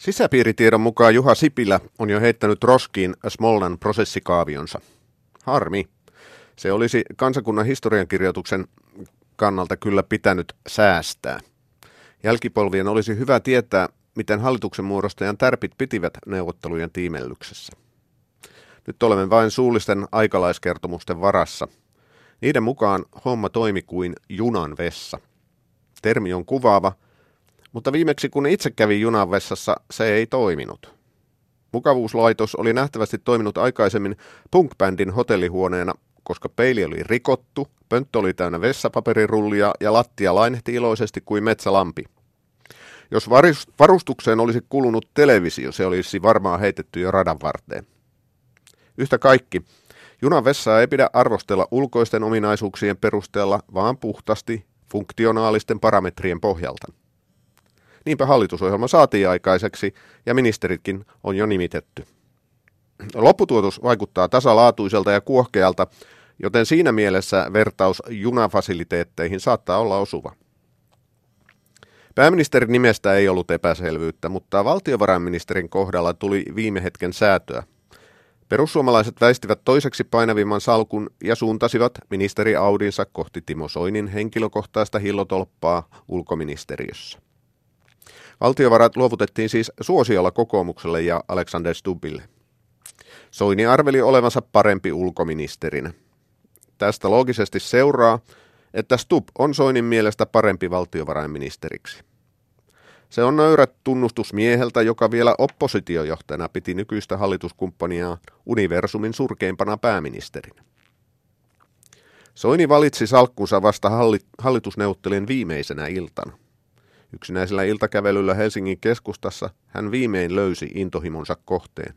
Sisäpiiritiedon mukaan Juha Sipilä on jo heittänyt roskiin Smolnan prosessikaavionsa. Harmi. Se olisi kansakunnan historiankirjoituksen kannalta kyllä pitänyt säästää. Jälkipolvien olisi hyvä tietää, miten hallituksen muodostajan tärpit pitivät neuvottelujen tiimellyksessä. Nyt olemme vain suullisten aikalaiskertomusten varassa. Niiden mukaan homma toimi kuin junan vessa. Termi on kuvaava, mutta viimeksi kun itse kävin junan vessassa, se ei toiminut. Mukavuuslaitos oli nähtävästi toiminut aikaisemmin punkbändin hotellihuoneena, koska peili oli rikottu, pönttö oli täynnä vessapaperirullia ja lattia lainehti iloisesti kuin metsälampi. Jos varustukseen olisi kulunut televisio, se olisi varmaan heitetty jo radan varteen. Yhtä kaikki, junan vessaa ei pidä arvostella ulkoisten ominaisuuksien perusteella, vaan puhtaasti funktionaalisten parametrien pohjalta. Niinpä hallitusohjelma saatiin aikaiseksi ja ministeritkin on jo nimitetty. Lopputuotos vaikuttaa tasalaatuiselta ja kuohkealta, joten siinä mielessä vertaus junafasiliteetteihin saattaa olla osuva. Pääministerin nimestä ei ollut epäselvyyttä, mutta valtiovarainministerin kohdalla tuli viime hetken säätöä. Perussuomalaiset väistivät toiseksi painavimman salkun ja suuntasivat ministeri Audinsa kohti Timo Soinin henkilökohtaista hillotolppaa ulkoministeriössä. Valtiovarat luovutettiin siis suosiolla kokoomukselle ja Alexander Stubbille. Soini arveli olevansa parempi ulkoministerinä. Tästä loogisesti seuraa, että Stubb on Soinin mielestä parempi valtiovarainministeriksi. Se on nöyrä tunnustus mieheltä, joka vielä oppositiojohtajana piti nykyistä hallituskumppania universumin surkeimpana pääministerinä. Soini valitsi salkkunsa vasta hallitusneuvottelien viimeisenä iltana. Yksinäisellä iltakävelyllä Helsingin keskustassa hän viimein löysi intohimonsa kohteen.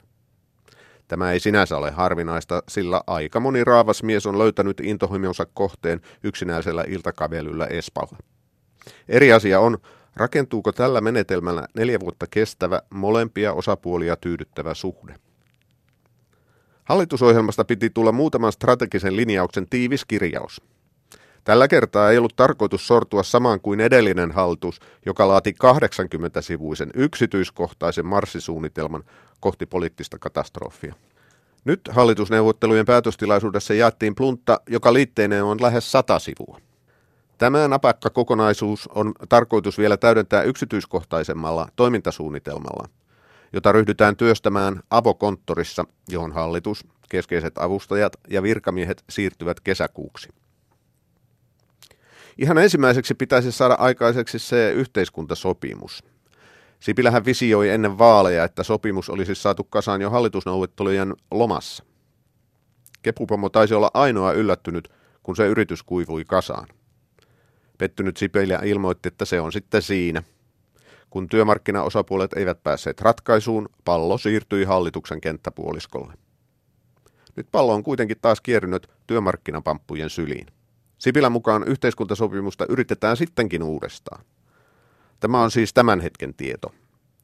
Tämä ei sinänsä ole harvinaista, sillä aika moni raavas mies on löytänyt intohimonsa kohteen yksinäisellä iltakävelyllä Espalla. Eri asia on, rakentuuko tällä menetelmällä neljä vuotta kestävä, molempia osapuolia tyydyttävä suhde. Hallitusohjelmasta piti tulla muutaman strategisen linjauksen tiivis kirjaus – Tällä kertaa ei ollut tarkoitus sortua samaan kuin edellinen hallitus, joka laati 80-sivuisen yksityiskohtaisen marssisuunnitelman kohti poliittista katastrofia. Nyt hallitusneuvottelujen päätöstilaisuudessa jaettiin pluntta, joka liitteineen on lähes 100 sivua. Tämä napakka kokonaisuus on tarkoitus vielä täydentää yksityiskohtaisemmalla toimintasuunnitelmalla, jota ryhdytään työstämään avokonttorissa, johon hallitus, keskeiset avustajat ja virkamiehet siirtyvät kesäkuuksi. Ihan ensimmäiseksi pitäisi saada aikaiseksi se yhteiskuntasopimus. Sipilähän visioi ennen vaaleja, että sopimus olisi saatu kasaan jo hallitusneuvottelujen lomassa. Kepupomo taisi olla ainoa yllättynyt, kun se yritys kuivui kasaan. Pettynyt Sipilä ilmoitti, että se on sitten siinä. Kun työmarkkinaosapuolet eivät päässeet ratkaisuun, pallo siirtyi hallituksen kenttäpuoliskolle. Nyt pallo on kuitenkin taas kierrynyt työmarkkinapamppujen syliin. Sipilän mukaan yhteiskuntasopimusta yritetään sittenkin uudestaan. Tämä on siis tämän hetken tieto.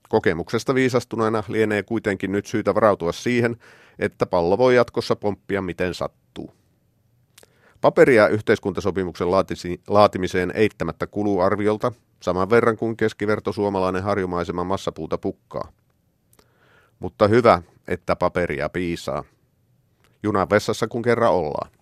Kokemuksesta viisastuneena lienee kuitenkin nyt syytä varautua siihen, että pallo voi jatkossa pomppia miten sattuu. Paperia yhteiskuntasopimuksen laatimiseen eittämättä kuluu arviolta saman verran kuin keskiverto suomalainen harjumaisema massapuuta pukkaa. Mutta hyvä, että paperia piisaa. Junan vessassa kun kerran ollaan.